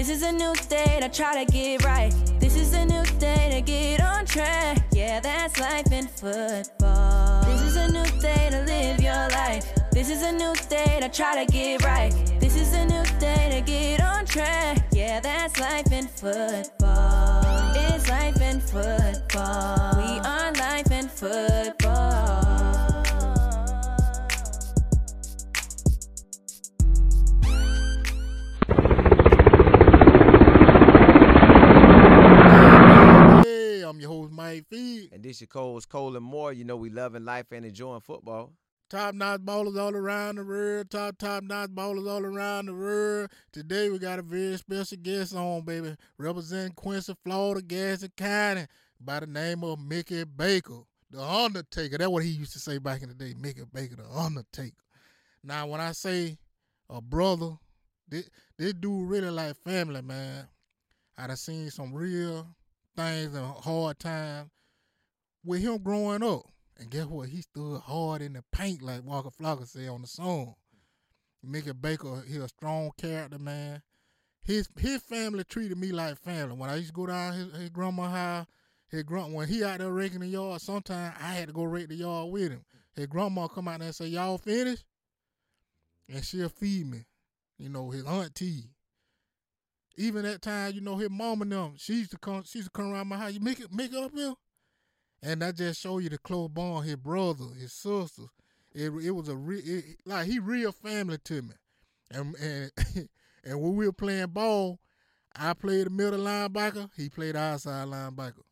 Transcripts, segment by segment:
This is a new day to try to get right. This is a new day to get on track. Yeah, that's life in football. This is a new day to live your life. This is a new day to try to get right. This is a new day to get on track. Yeah, that's life in football. It's life in football. We are life in football. I'm your host, Mike Feed. And this your Cole's Cole and more. You know we loving life and enjoying football. Top notch ballers all around the world. Top, top notch ballers all around the world. Today we got a very special guest on, baby. Representing Quincy, Florida, Gadsden County by the name of Mickey Baker. The Undertaker. That's what he used to say back in the day. Mickey Baker, the Undertaker. Now, when I say a brother, this, this dude really like family, man. I done seen some real things and hard times with him growing up. And guess what? He stood hard in the paint, like Waka Flocka said on the song. Mickey Baker, he a strong character, man. His his family treated me like family. When I used to go down his, his grandma house, his grand when he out there raking the yard, sometimes I had to go rake the yard with him. His grandma come out there and say, Y'all finished? And she'll feed me. You know, his auntie. Even that time, you know, his mom and them, she used to come, she used to come around my house. You make it make it up here? And I just show you the close bond, his brother, his sisters. It it was a real like he real family to me. And and and when we were playing ball, I played the middle linebacker, he played outside linebacker.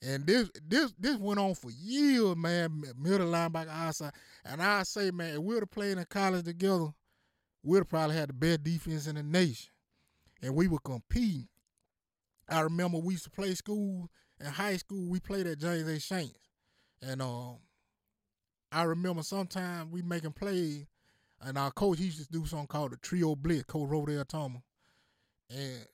And this this this went on for years, man. Middle linebacker, outside. And I say, man, if we'd have played in college together, we'd probably had the best defense in the nation. And we were competing. I remember we used to play school in high school. We played at James A. Shanks, and um, I remember sometime we making plays, and our coach he used to do something called the trio blitz. Coach Rodell Thomas, and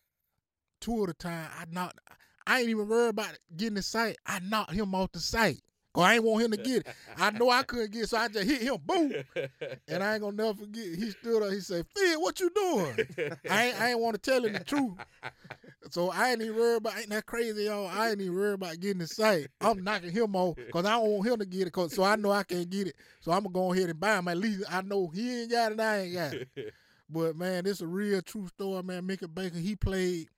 two of the time I knocked. I ain't even worried about getting the sight. I knocked him off the sight. I ain't want him to get it. I know I couldn't get, it, so I just hit him, boom. And I ain't gonna never forget. He stood up. He said, "Phil, what you doing?" I ain't, I ain't want to tell him the truth. So I ain't even worried about. Ain't that crazy, y'all? I ain't even worried about getting the sight. I'm knocking him off because I don't want him to get it. Cause so I know I can't get it. So I'm gonna go ahead and buy him. At least I know he ain't got it. I ain't got it. But man, this a real true story, man. Mickey Baker, he played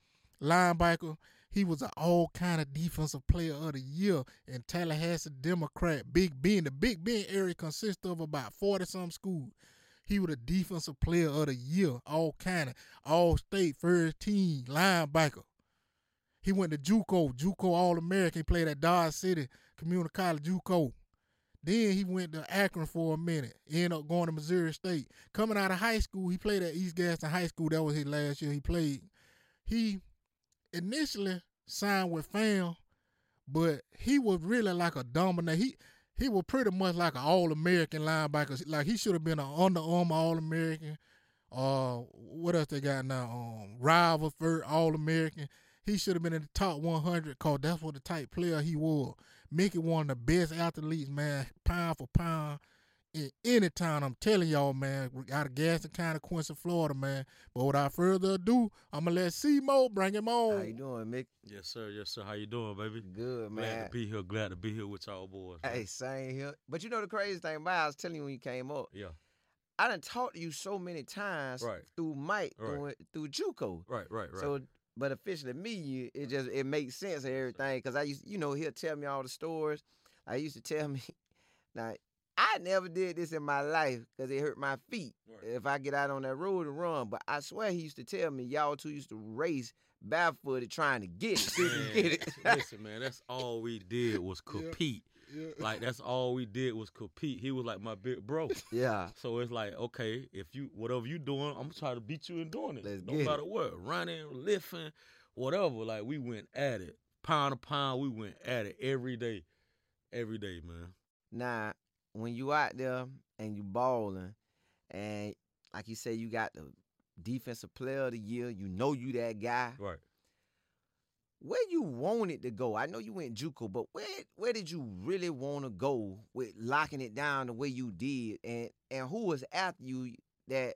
linebacker. He was an all kind of defensive player of the year in Tallahassee Democrat, Big Bend. The Big Bend area consists of about 40 some schools. He was a defensive player of the year, all kind of, all state, first team, linebacker. He went to JUCO, JUCO All American. He played at Dodge City Community College, JUCO. Then he went to Akron for a minute. Ended up going to Missouri State. Coming out of high school, he played at East Gadsden High School. That was his last year he played. He initially signed with FAM, but he was really like a dominant. He he was pretty much like an All American linebacker. Like he should have been an Under Armour All American. Uh, what else they got now? Um, rival for All American. He should have been in the top 100 cause that's what the type player he was. Mickey one of the best athletes, man, pound for pound in any town. I'm telling y'all, man, we got a Gadsden County, Quincy, Florida, man. But without further ado, I'm gonna let C-Mo bring him on. How you doing, Mick? Yes, sir. Yes, sir. How you doing, baby? Good, man. Glad to be here. Glad to be here with y'all boys. man. Hey, same here. But you know the crazy thing about I was telling you when you came up, Yeah. I done talked to you so many times Right. through Mike, Right. through, through JUCO. Right, right, right. So, but officially, me, you, it just it makes sense and everything. Cause I used, you know, he'll tell me all the stories. I used to tell me, now I never did this in my life because it hurt my feet Right. if I get out on that road and run. But I swear he used to tell me y'all two used to race barefooted trying to get it, see Man, get it. listen, man, that's all we did was compete. Yeah. Like that's all we did was compete. He was like my big bro. yeah, So it's like, okay, if you whatever you doing, I'm gonna try to beat you in doing it. Let's no get it. matter what, running, lifting, whatever. Like we went at it, pound to pound. We went at it every day, every day, man. Now, when you out there and you balling, and like you say, you got the defensive player of the year, you know you that guy. Right. Where you wanted to go? I know you went JUCO, but where where did you really want to go with locking it down the way you did, and and who was after you that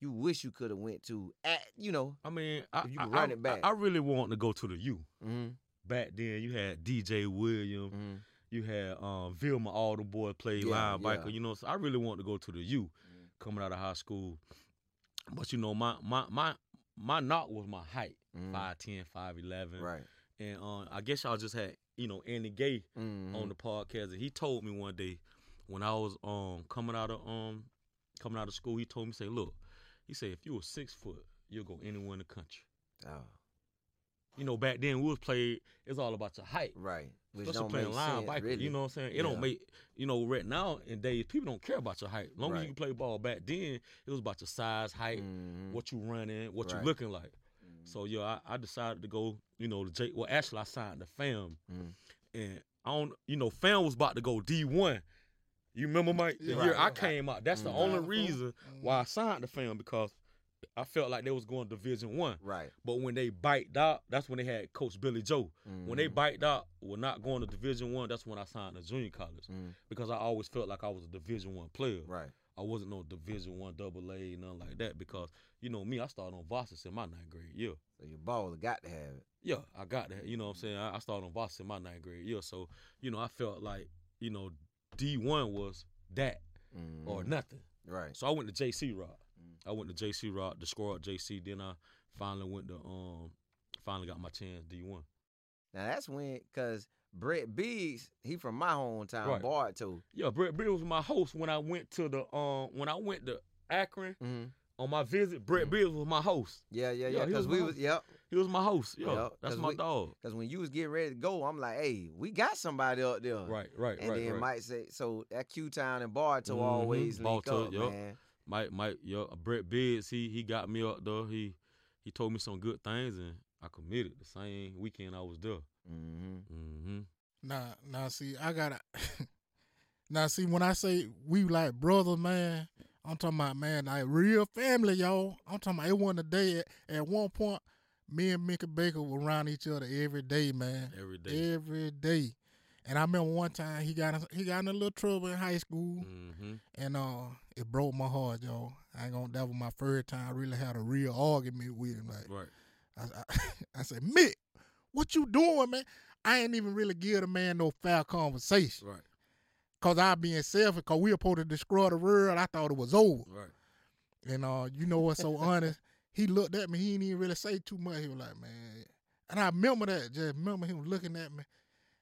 you wish you could have went to at you know. I mean, I, If you I, run I- it back. I, I really want to go to the U. Mm-hmm, Back then, you had DJ Williams, mm-hmm. You had um, Vilma, all the boys played Yeah, linebacker. yeah. You know, so I really wanted to go to the U Mhm. coming out of high school. But you know, my my my my knock was my height, Mhm. 5'10", 5'11". Right. And um, I guess y'all just had, you know, Andy Gay Mm-hmm. on the podcast, and he told me one day when I was um coming out of um coming out of school, he told me, say, look, he said if you were six foot, you'll go anywhere in the country. oh, You know, back then we was played. It's all about your height. right. Which Especially don't make playing sense, linebacker. really. You know what I'm saying? It Yeah. don't make you know right now in days people don't care about your height. As long as you can play ball. Back then it was about your size, height, Mhm. what you running, what Right. you looking like. Mhm. So yeah, I, I decided to go. You know, the J. Well, actually, I signed the fam, Mhm. and I don't. You know, fam was about to go D one. You remember, Mike? The Yeah. year Right. I came out. That's the Mhm. only Nine to four. reason Mhm. why I signed the fam because I felt like they was going Division one. Right. But when they biked out, that's when they had Coach Billy Joe. When they Mhm. biked out, were not going to Division One. That's when I signed to junior college Mhm. because I always felt like I was a Division One player. Right. I wasn't no Division One double A, nothing like that. Because you know me, I started on varsity in my ninth grade. Yeah, So your baller got to have it. yeah, I got that. You know what I'm saying? I, I started on varsity in my ninth grade. Yeah, so you know I felt like you know D one was that or Mhm. nothing. Right. So I went to JC Rod. Mm. I went to JC Rod, the score at JC. Then I finally went to um, finally got my chance D one. Now that's when, cause Brett Biggs, he from my hometown, Right. Bartow. Yeah, Brett Brett was my host when I went to the um when I went to Akron Mm-hmm. on my visit. Brett Mhm. Biggs was my host. Yeah, yeah, Yeah, yeah. he Cause was we my- was, yep. He was my host. Yeah, Yeah, that's 'cause my we- dog. Cause when you was getting ready to go, I'm like, hey, we got somebody up there. Right, right, And right, then right. Mike say, so that Q Town and Bartow Mhm, always link Bartow, up, yup. man. Mike, Mike, yeah, Brett Biggs, he he got me up though. He he told me some good things, and I committed the same weekend I was there. Mm-hmm. Mm-hmm. Nah, nah. See, I gotta. now, see, when I say we like brothers, man, I'm talking about man, like real family, y'all. I'm talking about it wasn't a day. At, at one point, me and Mickey Baker were around each other every day, man. Every day. Every day. And I remember one time he got in, he got in a little trouble in high school, Mm-hmm. and uh, it broke my heart, y'all. I ain't gonna. That was my first time I really had a real argument with him. Like, Right. I, I, I said, Mick, what you doing, man? I ain't even really give the man no fair conversation. Right. Cause I being selfish, cause we were supposed to destroy the world. I thought it was over. Right. And uh, you know what's so honest? He looked at me, he didn't even really say too much. He was like, man. And I remember that, just remember him looking at me.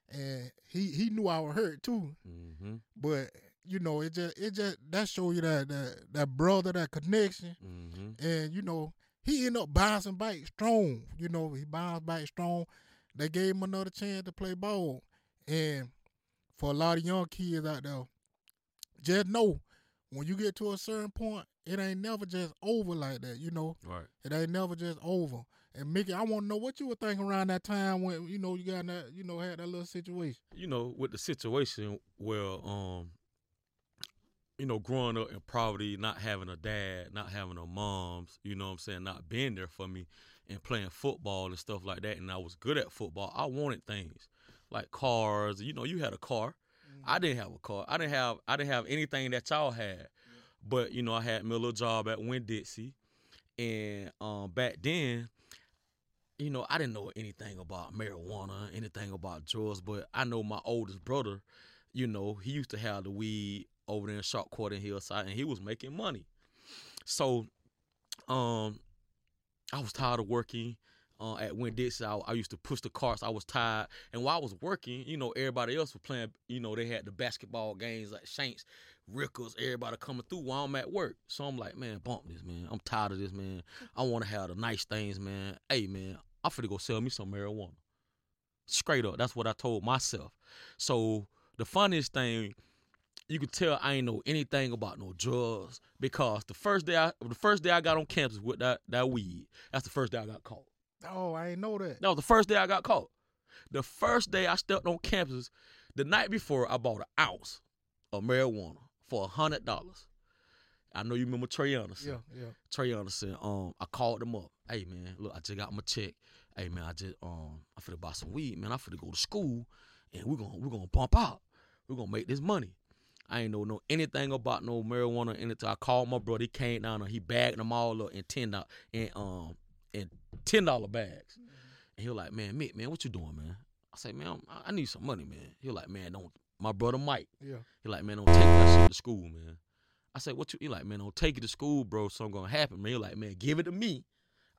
And he he knew I was hurt too. Mm-hmm. But you know, it just it just that show you that that that brother, that connection. Mm-hmm. And you know, he ended up bouncing back strong. You know, he bounced back strong. They gave him another chance to play ball. And for a lot of young kids out there, just know when you get to a certain point, it ain't never just over like that. You know, Right. it ain't never just over. And Mickey, I want to know what you were thinking around that time when you know you got that, you know, had that little situation. you know, with the situation where, um, you know, growing up in poverty, not having a dad, not having a mom's, you know what I'm saying, not being there for me and playing football and stuff like that. And I was good at football. I wanted things like cars. You know, you had a car. I didn't have a car. I didn't have I didn't have anything that y'all had. But, you know, I had a little job at Winn Dixie. And um, back then, you know, I didn't know anything about marijuana, anything about drugs, but I know my oldest brother, you know, he used to have the weed over there in Sharp Court and Hillside, and he was making money. So, um, I was tired of working uh, at Winn Dixie. I, I used to push the carts. I was tired, and while I was working, you know, everybody else was playing. You know, they had the basketball games like Shanks, Rickards, everybody coming through while I'm at work. So I'm like, man, bump this, man. I'm tired of this, man. I want to have the nice things, man. Hey, man, I'm finna go sell me some marijuana. Straight up, that's what I told myself. So the funniest thing, you could tell I ain't know anything about no drugs because the first day I the first day I got on campus with that that weed, that's the first day I got caught. Oh, I ain't know that. That was the first day I got caught. The first day I stepped on campus, the night before I bought an ounce of marijuana for a hundred dollars. I know you remember Trey Anderson. Yeah, yeah. Trey Anderson, um, I called him up. Hey man, look, I just got my check. Hey man, I just um I finna buy some weed, man. I finna go to school and we're gonna we're gonna bump out. We're gonna make this money. I ain't know no anything about no marijuana or anything. I called my brother. He came down and he bagged them all up in ten dollars in um in ten dollar bags. And he was like, "Man, Mick, man, what you doing, man?" I say, "Man, I'm, I need some money, man." He was like, "Man, don't." My brother Mike. Yeah. He was like, "Man, don't take that shit to school, man." I said, "What you?" He like, "Man, don't take it to school, bro. Something gonna happen, man." He like, "Man, give it to me.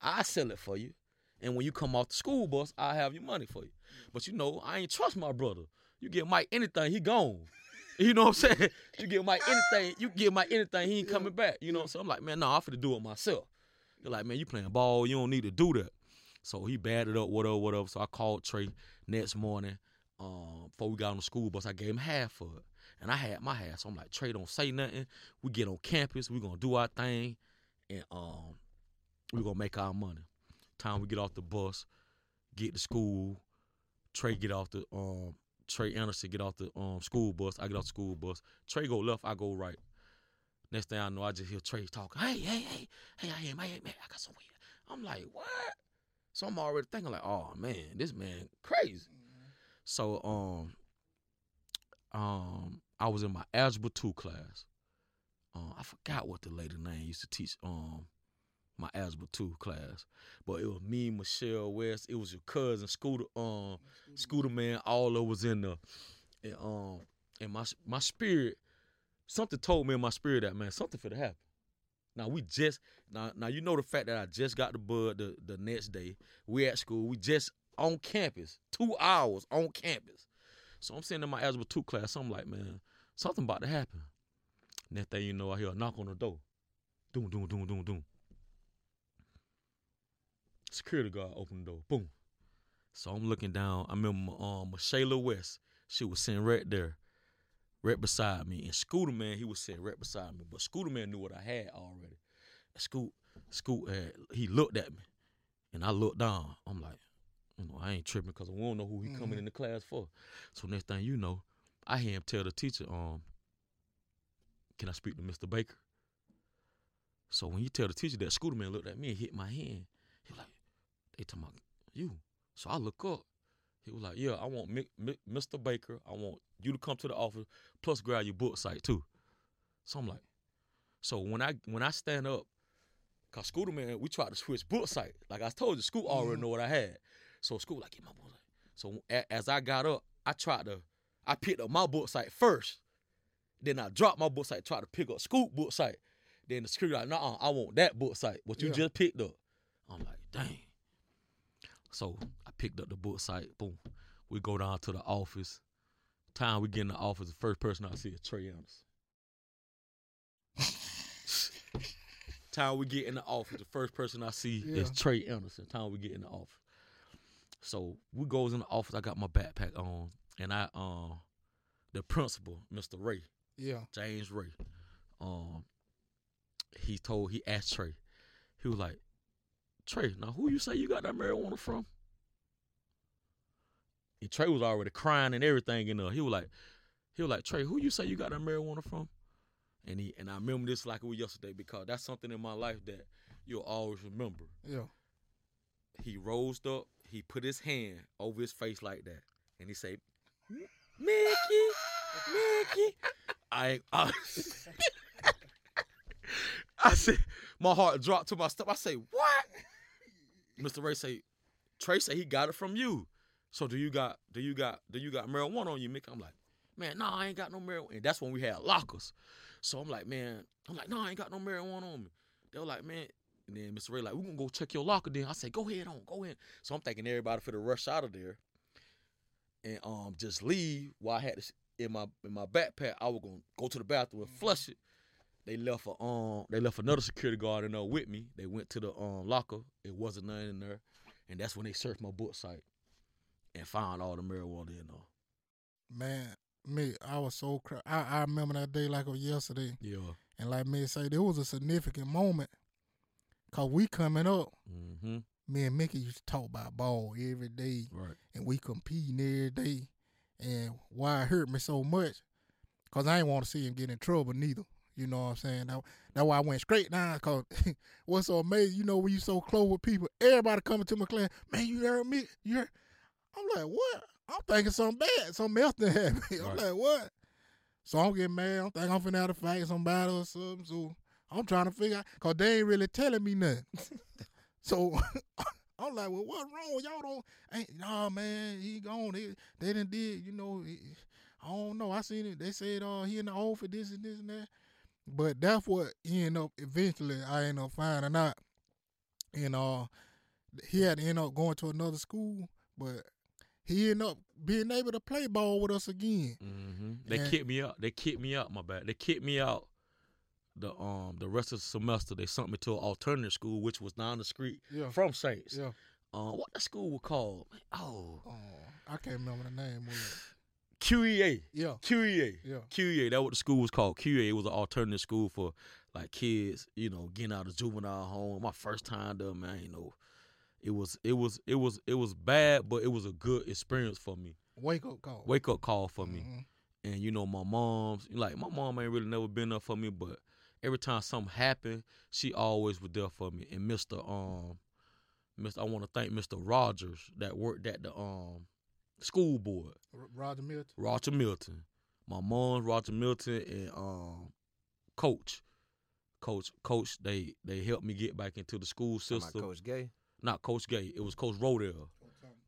I sell it for you." And when you come off the school bus, I have your money for you. But you know, I ain't trust my brother. You give Mike anything, he gone. You know what I'm saying? You give Mike anything, you give Mike anything, he ain't coming back. You know what I'm saying? I'm like, man, nah, I'm finna do it myself. They're like, man, you playing ball, you don't need to do that. So he batted up, whatever, whatever. So I called Trey next morning. Um, before we got on the school bus, I gave him half for it. And I had my half. So I'm like, Trey, don't say nothing. We get on campus, we gonna do our thing, and um, we gonna make our money. Time we get off the bus, get to school, Trey get off the um Trey Anderson get off the um school bus. I get off the school bus. Trey go left, I go right. Next thing I know, I just hear Trey talking. Hey, hey, hey, hey, I am, hey, man, I got some weed. I'm like, what? So I'm already thinking like, oh man, this man crazy. So um um I was in my algebra two class. Um, I forgot what the lady name used to teach um my algebra two class, but it was me, Michelle West. It was your cousin Scooter, um, Scooter man. All of was in the, and um, and my my spirit, something told me in my spirit that man, something for to happen. Now we just now now you know the fact that I just got the bud the the next day. We at school. We just on campus, two hours on campus. So I'm sitting in my algebra two class. I'm like, man, something about to happen. Next thing you know, I hear a knock on the door. Doom, doom, doom, doom, doom. Security guard opened the door. Boom. So I'm looking down. I remember my um Shayla West. She was sitting right there, right beside me. And Scooter Man, he was sitting right beside me. But Scooter Man knew what I had already. And Scoot, Scoot had, he looked at me. And I looked down. I'm like, you know, I ain't tripping because I won't know who he coming Mhm. in the class for. So next thing you know, I hear him tell the teacher, um, can I speak to Mr. Baker? So when you tell the teacher that, Scooter Man looked at me and hit my hand. He like, they talking about you. So I look up. He was like, yeah, I want Mr. Baker. I want you to come to the office, plus grab your book site too. So I'm like, so when I when I stand up, cause Scooter Man, we tried to switch book site. Like I told you, Scoot already know what I had. So Scoot like, get my book site. So a- as I got up, I tried to, I picked up my book site first. Then I dropped my book site, tried to pick up Scoot book site. Then the security like, nah, I want that book site, what you Yeah. just picked up. I'm like, dang. So I picked up the book site. Boom. We go down to the office. Time we get in the office, the first person I see is Trey Anderson. Time we get in the office, the first person I see is Trey Anderson. Time we get in the office. So we goes in the office. I got my backpack on, and I um the principal, Mr. Ray, Yeah. James Ray, um, he told he asked Trey, he was like, Trey, now who you say you got that marijuana from? And Trey was already crying and everything in there. He was like, he was like, Trey, who you say you got that marijuana from? And he and I remember this like it was yesterday because that's something in my life that you'll always remember. Yeah. He rose up, he put his hand over his face like that, and he said, Mickey, Mickey. I, I, I said, my heart dropped to my stomach. I say, what? Mr. Ray say, Trey say he got it from you. So do you got do you got do you got marijuana on you, Mick? I'm like, man, no, I ain't got no marijuana. And that's when we had lockers. So I'm like, man, I'm like, no, I ain't got no marijuana on me. They were like, man, and then Mr. Ray like, we gonna go check your locker. Then I say, go ahead on, go ahead. So I'm thinking everybody for the rush out of there and um just leave while I had this in my in my backpack. I was gonna go to the bathroom and flush it. They left a um they left another security guard in there with me. They went to the um locker. It wasn't none in there, and that's when they searched my book site and found all the marijuana in there. Man, me, I was so cra- I, I remember that day like it was yesterday. Yeah. And like me say, there was a significant moment. Cause we coming up, Mm-hmm. me and Mickey used to talk about ball every day. Right. and we competing every day. And why it hurt me so much, cause I ain't want to see him get in trouble neither. You know what I'm saying? That, that's why I went straight down. Cause what's so amazing, you know, when you so close with people, everybody coming to my class, man, you heard me? You heard? I'm like, what? I'm thinking something bad, something else that happened. I'm Right. like, what? So I'm getting mad. I'm thinking I'm finna have to fight somebody or something. So I'm trying to figure out, cause they ain't really telling me nothing. so I'm like, well, what's wrong? Y'all don't, ain't, nah, man, he gone. They, they didn't did, you know, I don't know. I seen it. They said, uh, he in the office, this and this and that. But that's what he ended up, eventually, I ended up finding out. And uh, he had to end up going to another school, but he ended up being able to play ball with us again. hmm They And- kicked me out. They kicked me out. My bad. They kicked me out. The um the rest of the semester they sent me to an alternative school, which was down the street Yeah. from Saints. Yeah. Uh, what the school was called? Oh, Oh, I can't remember the name of it. QEA. Yeah. QEA. Yeah. QEA. That what the school was called. QEA was an alternative school for like kids, you know, getting out of juvenile home. My first time there, man, you know, it was it was it was it was bad, but it was a good experience for me. Wake up call. Wake up call for me. Mhm. And you know, my mom's like my mom ain't really never been there for me, but every time something happened, she always was there for me. And Mr. Um Mr. I want to thank Mr. Rogers that worked at the um school board. R- Roger Milton. Roger Milton. My mom, Roger Milton, and um, Coach, Coach, Coach. They they helped me get back into the school Talking about system. Coach Gay. Not Coach Gay. It was Coach Rodell.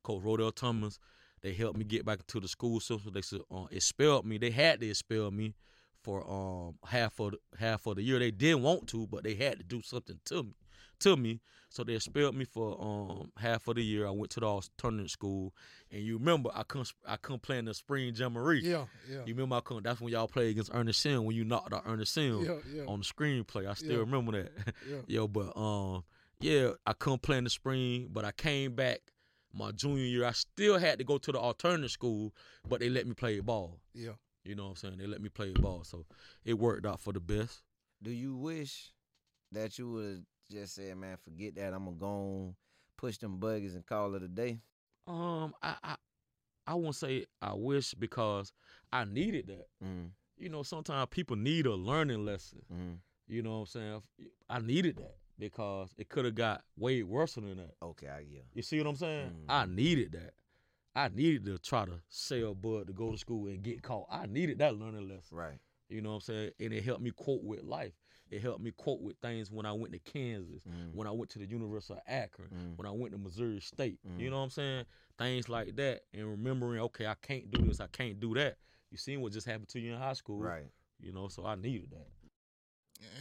Coach Rodell Thomas. They helped me get back into the school system. They said uh, expelled me. They had to expel me for um half of the, half of the year. They didn't want to, but they had to do something to me. To me, so they expelled me for um half of the year. I went to the alternative school, and you remember I couldn't I couldn't play in the spring jamboree. Yeah, yeah. You remember I couldn't. That's when y'all play against Ernest Sim when you knocked out Ernest Sim yeah, yeah, on the screenplay. I still Yeah. remember that. yeah. Yo, but um, yeah, I couldn't play in the spring, but I came back my junior year. I still had to go to the alternative school, but they let me play ball. Yeah. You know what I'm saying? They let me play ball, so it worked out for the best. Do you wish that you would just said, man, forget that. I'm gonna go on, push them buggies and call it a day? Um, I I I won't say I wish because I needed that. Mm, You know, sometimes people need a learning lesson. mm. You know what I'm saying? I needed that because it could have got way worse than that. Okay, I yeah. You see what I'm saying? I Mhm. needed that. I needed to try to sell bud to go to school and get caught. I needed that learning lesson. Right. You know what I'm saying? And it helped me cope with life. It helped me cope with things when I went to Kansas, Mm, when I went to the University of Akron, mm, when I went to Missouri State. You Mhm. know what I'm saying? Things like that. And remembering, okay, I can't do this, I can't do that. You seen what just happened to you in high school. right. You know, so I needed that.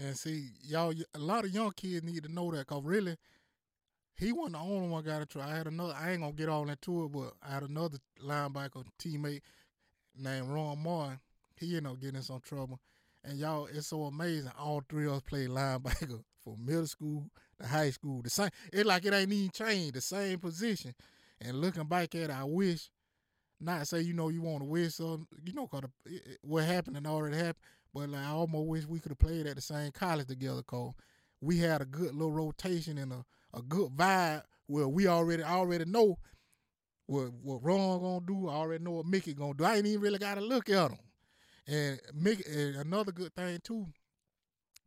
And see, y'all, a lot of young kids need to know that because really, he wasn't the only one got a try. I had another, I ain't going to get all into it, but I had another linebacker teammate named Ron Martin. He ended up getting in some trouble. And y'all, it's so amazing. All three of us played linebacker from middle school to high school. The same, it's like it ain't even changed, the same position. And looking back at it, I wish, not say, you know, you want to wish something, you know, cause what happened and already happened. But like, I almost wish we could have played at the same college together, cause we had a good little rotation and a, a good vibe where we already already know what what Ron gonna do. I already know what Mickey gonna do. I ain't even really gotta look at him. And Mickey, and another good thing too,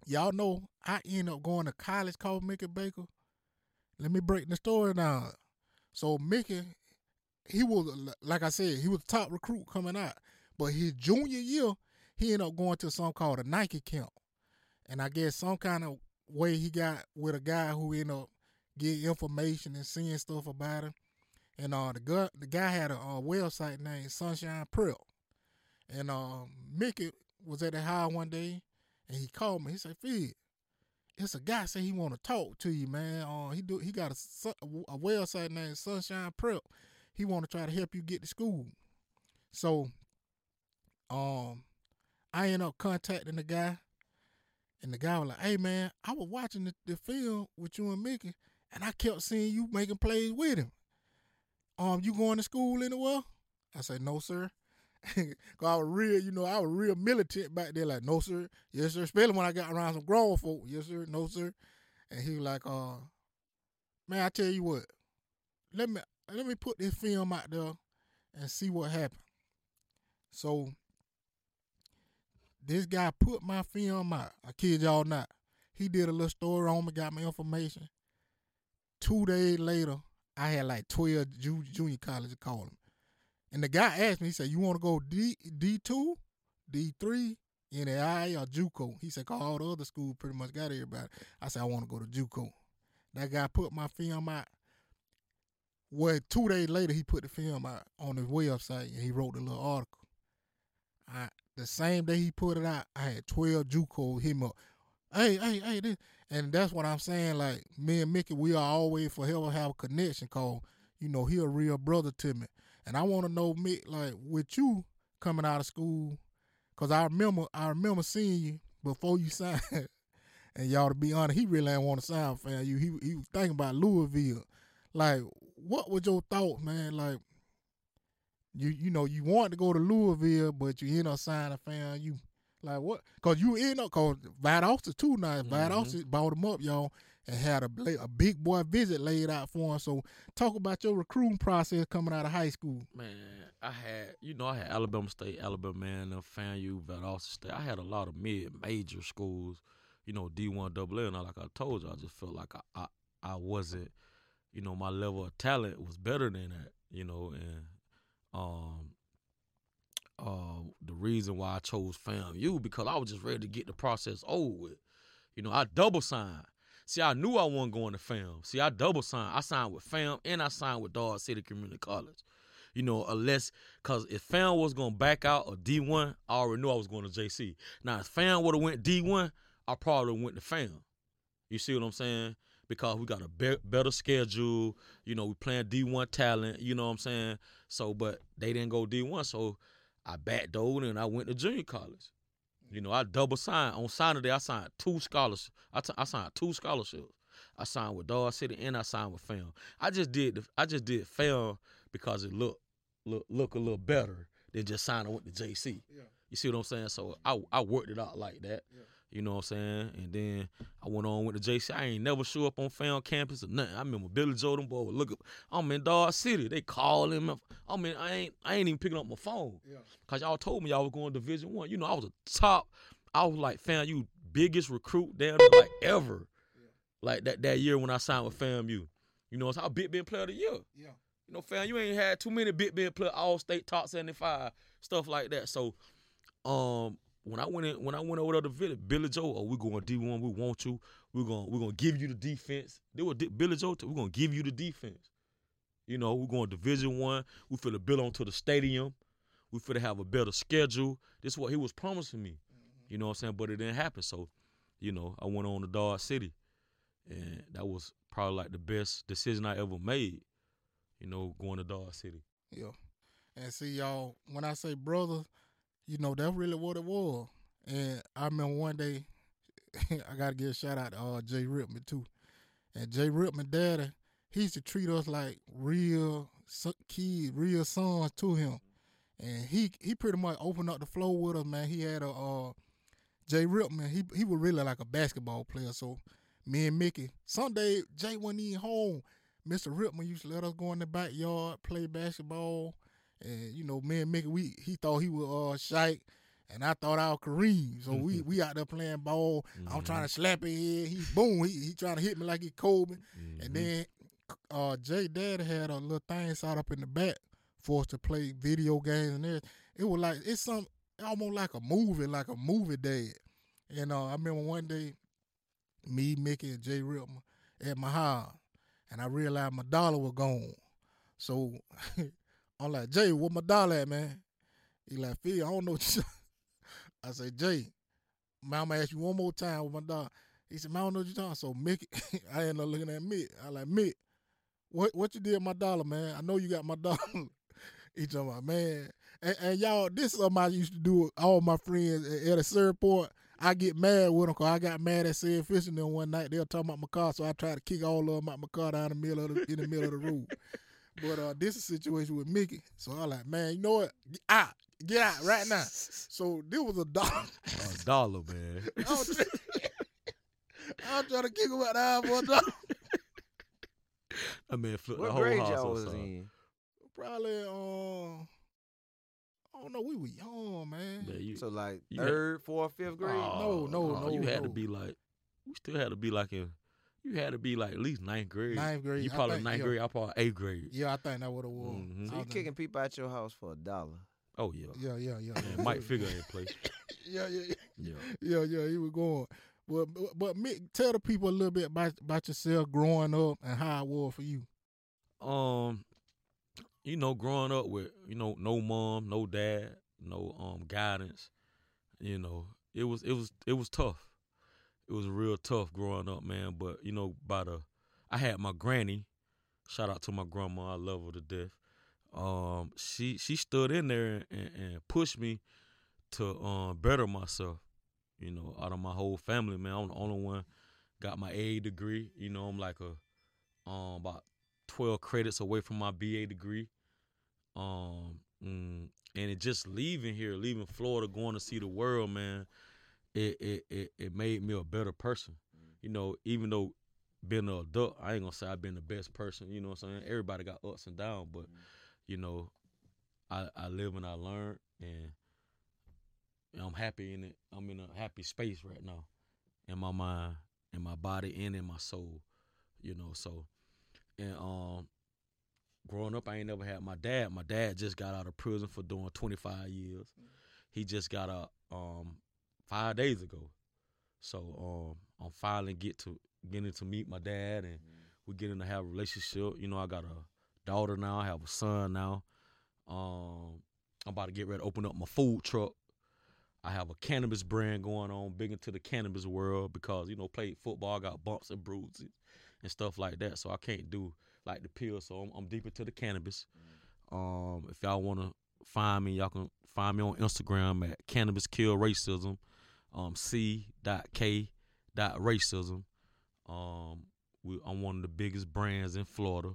y'all know I end up going to college called Mickey Baker. Let me break the story down. So Mickey, he was like I said, he was top recruit coming out. But his junior year, he ended up going to something called a Nike camp. And I guess some kind of way he got with a guy who ended up getting information and seeing stuff about him. And uh, the guy, the guy had a uh, website named Sunshine Prep. And uh, Mickey was at the house one day, and he called me. He said, "Fid, it's a guy say he want to talk to you, man. Uh, he do he got a, a website named Sunshine Prep. He want to try to help you get to school." So, um, I end up contacting the guy, and the guy was like, "Hey, man, I was watching the, the film with you and Mickey, and I kept seeing you making plays with him. Um, you going to school anywhere?" I said, "No, sir." Cause I was real, you know, I was real militant back there. Like, no, sir, yes, sir. Especially when I got around some grown folk, yes, sir, no, sir. And he was like, uh, man, I tell you what, let me let me put this film out there and see what happened. So this guy put my film out. I kid y'all not. He did a little story on me, got my information. Two days later, I had like 12 junior college to call him. And the guy asked me, he said, You want to go D D2, D three, NAI or JUCO. He said, call all the other schools pretty much got everybody. I said, I want to go to JUCO. That guy put my film out. Well, two days later, he put the film out on his website and he wrote a little article. I the same day he put it out, I had twelve JUCO hit me up. Hey, hey, hey, this. and that's what I'm saying. Like me and Mickey, we are always forever have a connection. Cause you know he a real brother to me, and I want to know Mick, like with you coming out of school, cause I remember I remember seeing you before you signed. and y'all to be honest, he really ain't want to sign fan you. He he was thinking about Louisville. Like, what was your thoughts, man? Like, you you know you wanted to go to Louisville, but you end up signing a fan you. Like what? Cause you end up cause Valdosta too now. Mm-hmm. Valdosta bought him up, y'all, and had a a big boy visit laid out for him. So talk about your recruiting process coming out of high school. Man, I had you know I had Alabama State, Alabama Man, FAMU, Valdosta State. I had a lot of mid major schools, you know D one double A, and like I told you, I just felt like I, I I wasn't, you know, my level of talent was better than that, you know, and um. Uh, the reason why I chose FAMU because I was just ready to get the process over with. You know, I double signed. See, I knew I wasn't going to FAM. See, I double signed. I signed with FAM and I signed with Dodge City Community College. You know, unless because if FAM was gonna back out of D one, I already knew I was going to JC. Now, if FAM would have went D one, I probably went to FAM. You see what I'm saying? Because we got a be- better schedule. You know, we playing D1 talent. You know what I'm saying? So, but they didn't go D1, so I backed backdoored and I went to junior college. You know, I double signed on signing day. I signed two scholarships. I, t- I signed two scholarships. I signed with Dodge City and I signed with Film. I just did the, I just did FAM because it looked look look a little better than just signing with the JC. Yeah. You see what I'm saying? So I I worked it out like that. Yeah. You know what I'm saying? And then I went on with the JC. I ain't never show up on FAM campus or nothing. I remember Billy Jordan boy would look up. I'm in Dodge City. They call him. I mean, I ain't I ain't even picking up my phone. Yeah. Cause y'all told me y'all was going to Division One. You know, I was a top. I was like fam, you biggest recruit down there like ever. Yeah. Like that that year when I signed with FAMU. You know, it's our Big Bend Player of the Year. Yeah. You know, fam, you ain't had too many Big Bend Player All State Top 75 stuff like that. So, um, when I went in, when I went over to the village, Billy Joe, oh, we going D one, we want you. We're gonna we're gonna give you the defense. They were Billy Joe. We're gonna give you the defense. You know, we're going Division One. We finna build onto the stadium. We feel to have a better schedule. This is what he was promising me. You know what I'm saying? But it didn't happen. So, you know, I went on to Dodge City, and that was probably like the best decision I ever made. You know, going to Dodge City. Yeah. And see y'all, when I say brothers, you know, that's really what it was. And I remember one day I gotta give a shout out to uh, Jay Ripman too. And Jay Ripman daddy, he used to treat us like real kids, real sons to him. And he he pretty much opened up the floor with us, man. He had a uh Jay Ripman, he he was really like a basketball player. So me and Mickey, Sunday Jay wasn't even home. Mr. Ripman used to let us go in the backyard, play basketball. And, you know, me and Mickey, we he thought he was uh Shike and I thought I was Kareem. So we we out there playing ball. I'm trying to slap his head. He boom, he he trying to hit me like he Kobe. And then uh Jay Dad had a little thing set up in the back for us to play video games and everything. It was like it's some almost like a movie, like a movie dad. And uh, I remember one day, me, Mickey, and Jay Ripman at my house, and I realized my dollar was gone. So I'm like, Jay, where my dollar at, man? He like, Phil, I don't know I say, Jay, man, I'm gonna ask you one more time with my dollar. He said, man, I don't know what you're talking. So Mickey, I ended up looking at Mick. I like, Mick, what what you did my dollar, man? I know you got my dollar. he talking about, man. And, and y'all, this is something I used to do with all my friends at, a certain point. I get mad with them because I got mad at Sid Fishing them one night. They were talking about my car, so I tried to kick all of them out my car down the middle of the, in the middle of the road. But uh, this is a situation with Mickey. So I'm like, man, you know what? Get out. Get out right now. So this was a dollar. A dollar, man. I was, trying, I was trying to kick him out the eye for a dollar. I mean, flip What the whole grade house y'all was in? Probably, um, I don't know. We were young, man. Man, you, So like You had- third, fourth, fifth grade. Oh, No, no, You no, had to be like, we still had to be like in, you had to be like at least ninth grade. Ninth grade. You probably think, ninth yeah. grade. I probably eighth grade. Yeah, I think that what it was. Mhm. So you was kicking people out your house for a dollar. Oh yeah. Yeah, yeah, yeah. And yeah. Mike Figure ain't play. Yeah, yeah, yeah. Yeah. Yeah, yeah, he was going. But but Mick, tell the people a little bit about about yourself growing up and how it was for you. Um, you know, growing up with you know no mom, no dad, no um guidance. You know, it was it was it was tough. It was real tough growing up, man. But you know, by the I had my granny. Shout out to my grandma. I love her to death. Um, she she stood in there and, and pushed me to um better myself. You know, out of my whole family, man, I'm the only one got my A degree. You know, I'm like a um about 12 credits away from my BA degree. Um, mm, and it just leaving here, leaving Florida, going to see the world, man. It it it, it made me a better person. You know, even though being an adult, I ain't gonna say I've been the best person. You know what I'm saying? Everybody got ups and downs, but you know, I I live and I learn, and I'm happy in it. I'm in a happy space right now, in my mind, in my body, and in my soul. You know, so and um, growing up, I ain't never had my dad. My dad just got out of prison for doing 25 years. He just got a um five days ago. So um, I'm finally get to getting to meet my dad, and we're getting to have a relationship. You know, I got a daughter now. I have a son now. Um, I'm about to get ready to open up my food truck. I have a cannabis brand going on, big into the cannabis world because you know, played football, got bumps and bruises and stuff like that. So I can't do like the pills. So I'm, I'm deep into the cannabis. Um, if y'all want to find me, y'all can find me on Instagram at Cannabis Kill Racism. Um, C dot K dot racism. Um, we, I'm one of the biggest brands in Florida.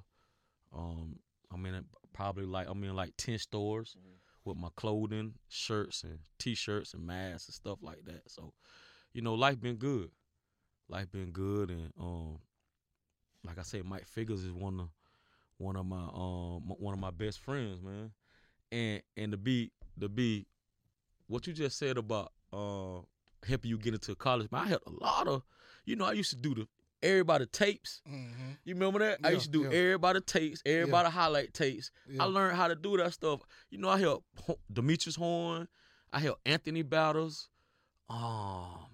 Um, I'm in probably like I'm in like ten stores with my clothing, shirts and t-shirts and masks and stuff like that. So, you know, life been good. Life been good, and um, like I said, Mike Figures is one of one of my um one of my best friends, man. And and to be to be what you just said about uh helping you get into college, man, I had a lot of you know, I used to do the everybody tapes. Mm-hmm. You remember that? I used to do yeah. everybody tapes, everybody highlight tapes. Yeah. I learned how to do that stuff. You know, I helped Demetrius Horn, I helped Anthony Battles, um,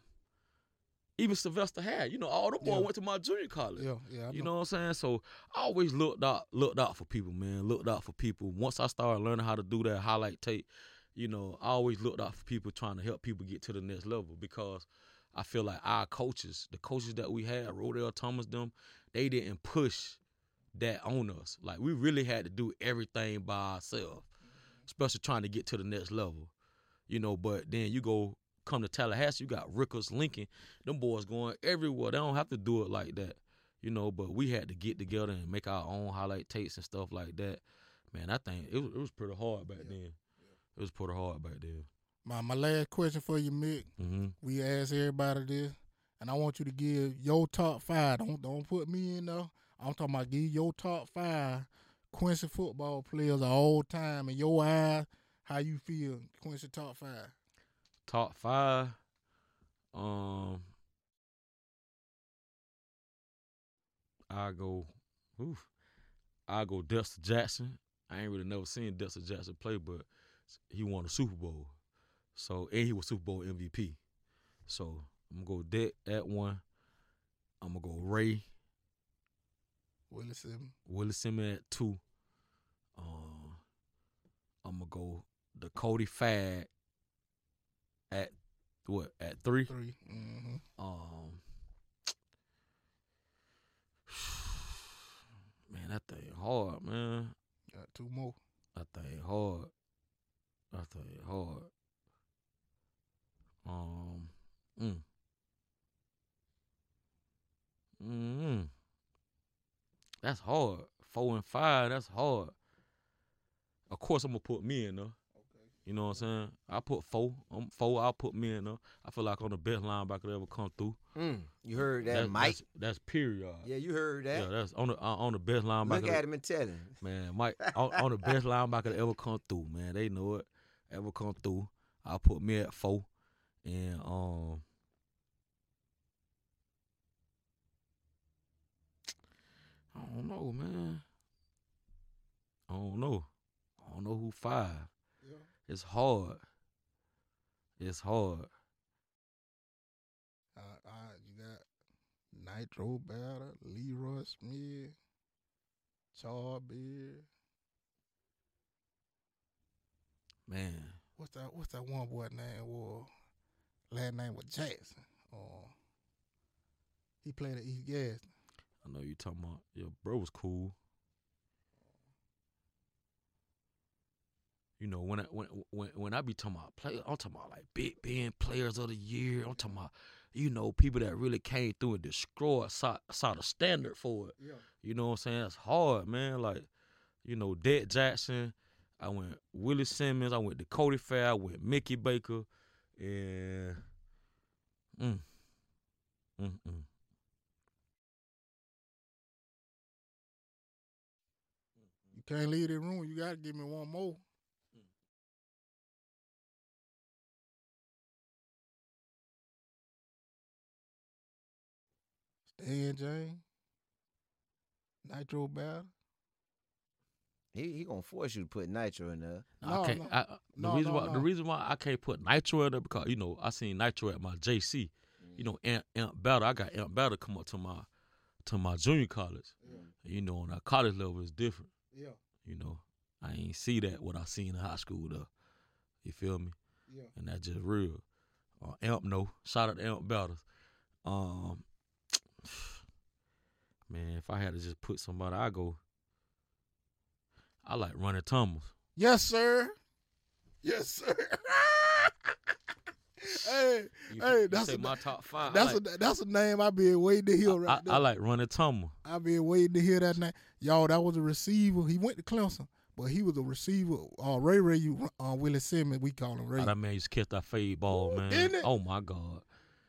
even Sylvester had. You know, all the boys Yeah. went to my junior college. yeah, yeah. You know what I'm saying? So I always looked out, looked out for people, man. Looked out for people. Once I started learning how to do that highlight tape, you know, I always looked out for people trying to help people get to the next level because I feel like our coaches, the coaches that we had, Rodell Thomas, them, they didn't push that on us. Like we really had to do everything by ourselves, especially trying to get to the next level. You know, but then you go come to Tallahassee, you got Rickards, Lincoln, them boys going everywhere. They don't have to do it like that you know. But we had to get together and make our own highlight tapes and stuff like that. Man, I think it was, it was pretty hard back then. It was pretty hard back then. My my last question for you, Mick. hmm We ask everybody this, and I want you to give your top five. Don't don't put me in there. I'm talking about give your top five Quincy football players of all time in your eyes. How you feel Quincy top five? Top five. Um, I go. Oof, I go Dexter Jackson. I ain't really never seen Dexter Jackson play, but he won a Super Bowl. So and he was Super Bowl MVP. So I'm gonna go Deck at one. I'm gonna go Ray Willie Simmons. Willie Simmons at two. Um, I'm gonna go the Cody Fag at what at three. Three. Mm-hmm. Um, man, that thing hard, man. Got two more. That thing hard. That thing hard. Um, mm. Mm. That's hard. Four and five. That's hard. Of course, I'm gonna put me in there. You know what I'm saying? I put four. I'm four. I'll put me in there. I feel like I'm the best linebacker that ever come through. Mm, you heard that, That's, Mike? That's, that's period. yeah, you heard that. Yeah, that's on the uh, on the best linebacker. Look at him and tell him. Man, Mike, on, on the best linebacker that ever come through, man. They know it. Ever come through. I'll put me at four. And um I don't know, man. I don't know. I don't know who five. Yeah. it's hard. It's hard. Uh, uh, you got Nitro Batter, Leroy Smith, Charbeard. Man, What's that? What's that one boy name? Was last name was Jackson. Uh, he played at East Gas. I know you talking about your bro was cool. You know when I when when when I be talking about play, I'm talking about like Big Bend players of the year. I'm talking about you know people that really came through and destroyed, saw, saw the standard for it. Yeah. You know what I'm saying? That's hard, man. Like, you know, Dead Jackson. I went Willie Simmons. I went to Cody Fair. I went Mickey Baker, and mm, mm, mm. You can't leave the room. You gotta give me one more. Stan James, Nitro Battle. He he gonna force you to put nitro in there. No, I can't. no. I, the No, reason no, why no. the reason why I can't put Nitro in there because you know I seen Nitro at my JC. You know, Amp, Amp Battle. I got Amp Battle come up to my to my junior college. You know, on our college level is different. Yeah, You know, I ain't see that what I seen in high school though. You feel me? yeah. and that's just real. Uh, Amp no, shout out to Amp Battles. Um, man, if I had to just put somebody, I go. I like running tumbles. Yes, sir. Yes, sir. hey, You, Hey, you that's say a- my top five. that's I like, a that's a name I've been waiting to hear I, right I, there. I like running tumble. I've been waiting to hear that name. Y'all, that was a receiver. He went to Clemson, but he was a receiver. Uh, Ray Ray, you uh, Willie Simmons, we call him Ray. Oh, that man used to catch that fade ball, Ooh, man. didn't it? Oh my god,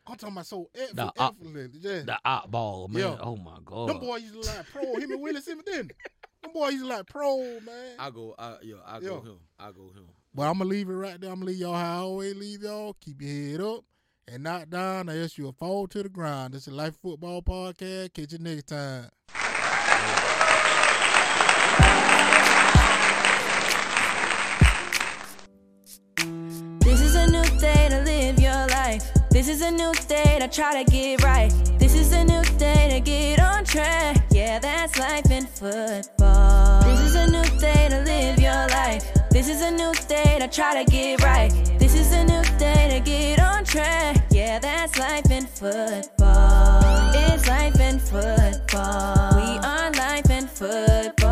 I'm talking about so effort, The op- effortless. Yeah. that out ball, man. Yeah. Oh my god. Them boys used to like pro. Him and Willie Simmons didn't. they? Them boys used to like pro, man. I go, I, yeah, I Yeah. go him. I go him. But I'm gonna leave it right there. I'm gonna leave y'all how I always leave y'all. Keep your head up and not down, or else you'll fall to the ground. This is Life Football Podcast. Catch you next time. This is a new day to live your life. This is a new day to try to get right. This is a new day to get on track. Yeah, that's life in football. Is a new day to live your life. This is a new day to try to get right. This is a new day to get on track. Yeah, that's life in football. It's life in football. We are life in football.